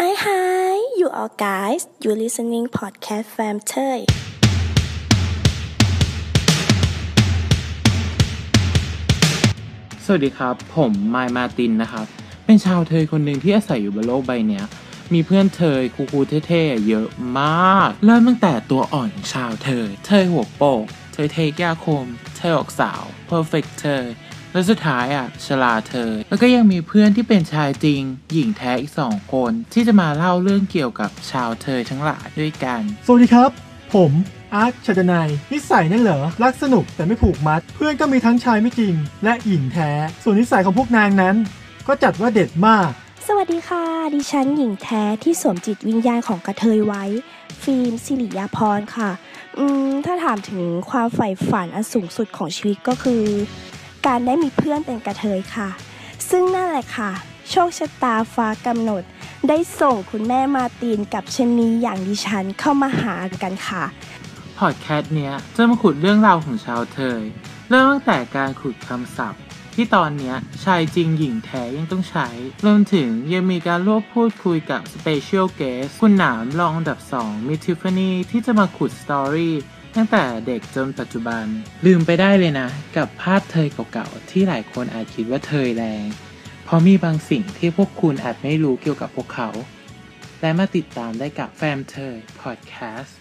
Hi hi you all guys you listening podcast fam เทยสวัสดีครับ ผมไมล์มาตินนะครับ เป็นชาวเทยคนหนึ่งที่อาศัยอยู่บนโลกใบเนี้ย มีเพื่อนเทยคูคูเท่ๆเยอะมาก เริ่มตั้งแต่ตัวอ่อนชาวเทยเทยหัวโปก เทยเทแก้คม เทยออกสาว perfect เทย แล้วสุดท้ายอะชลาเทยแล้วก็ยังมีเพื่อนที่เป็นชายจริง หญิงแท้อีกสองคน ที่จะมาเล่าเรื่องเกี่ยวกับชาวเทยทั้งหลายด้วยกัน สวัสดีครับ ผมอาร์ตชัดนายนิสัยนั่นเหรอ รักสนุกแต่ไม่ผูกมัด เพื่อนก็มีทั้งชายไม่จริง และหญิงแท้ ส่วนนิสัยของพวกนางนั้น ก็จัดว่าเด็ดมาก สวัสดีค่ะ ดิฉันหญิงแท้ที่สวมจิตวิญญาณของกระเทยไว้ ฟิล์มสิริยาพรค่ะ อืม ถ้าถามถึงความใฝ่ฝันอันสูงสุดของชีวิตก็คือ การได้มีเพื่อนเป็นกะเทยค่ะ ซึ่งนั่นแหละค่ะ โชคชะตาฟ้ากำหนด ได้ส่งคุณแม่มาร์ตีนกับชนีอย่างดิฉันเข้ามาหากันค่ะ พอดแคสต์เนี้ยจะมาขุดเรื่องราวของชาวเทย เริ่มตั้งแต่การขุดคำศัพท์ ที่ตอนเนี้ยชายจริงหญิงแท้ยังต้องใช้รวมถึงยังมีการร่วมพูดคุยกับ Special Guest คุณหนามรองอันดับ 2 มิทิฟานีที่จะมาขุด story ตั้งแต่เด็กจนปัจจุบัน ลืมไปได้เลยนะ กับภาพเธยเก่าๆที่หลายคนอาจคิดว่าเธยแรง เพราะมีบางสิ่งที่พวกคุณอาจไม่รู้เกี่ยวกับพวกเขา และมาติดตามได้กับแฟมเธยพอดแคสต์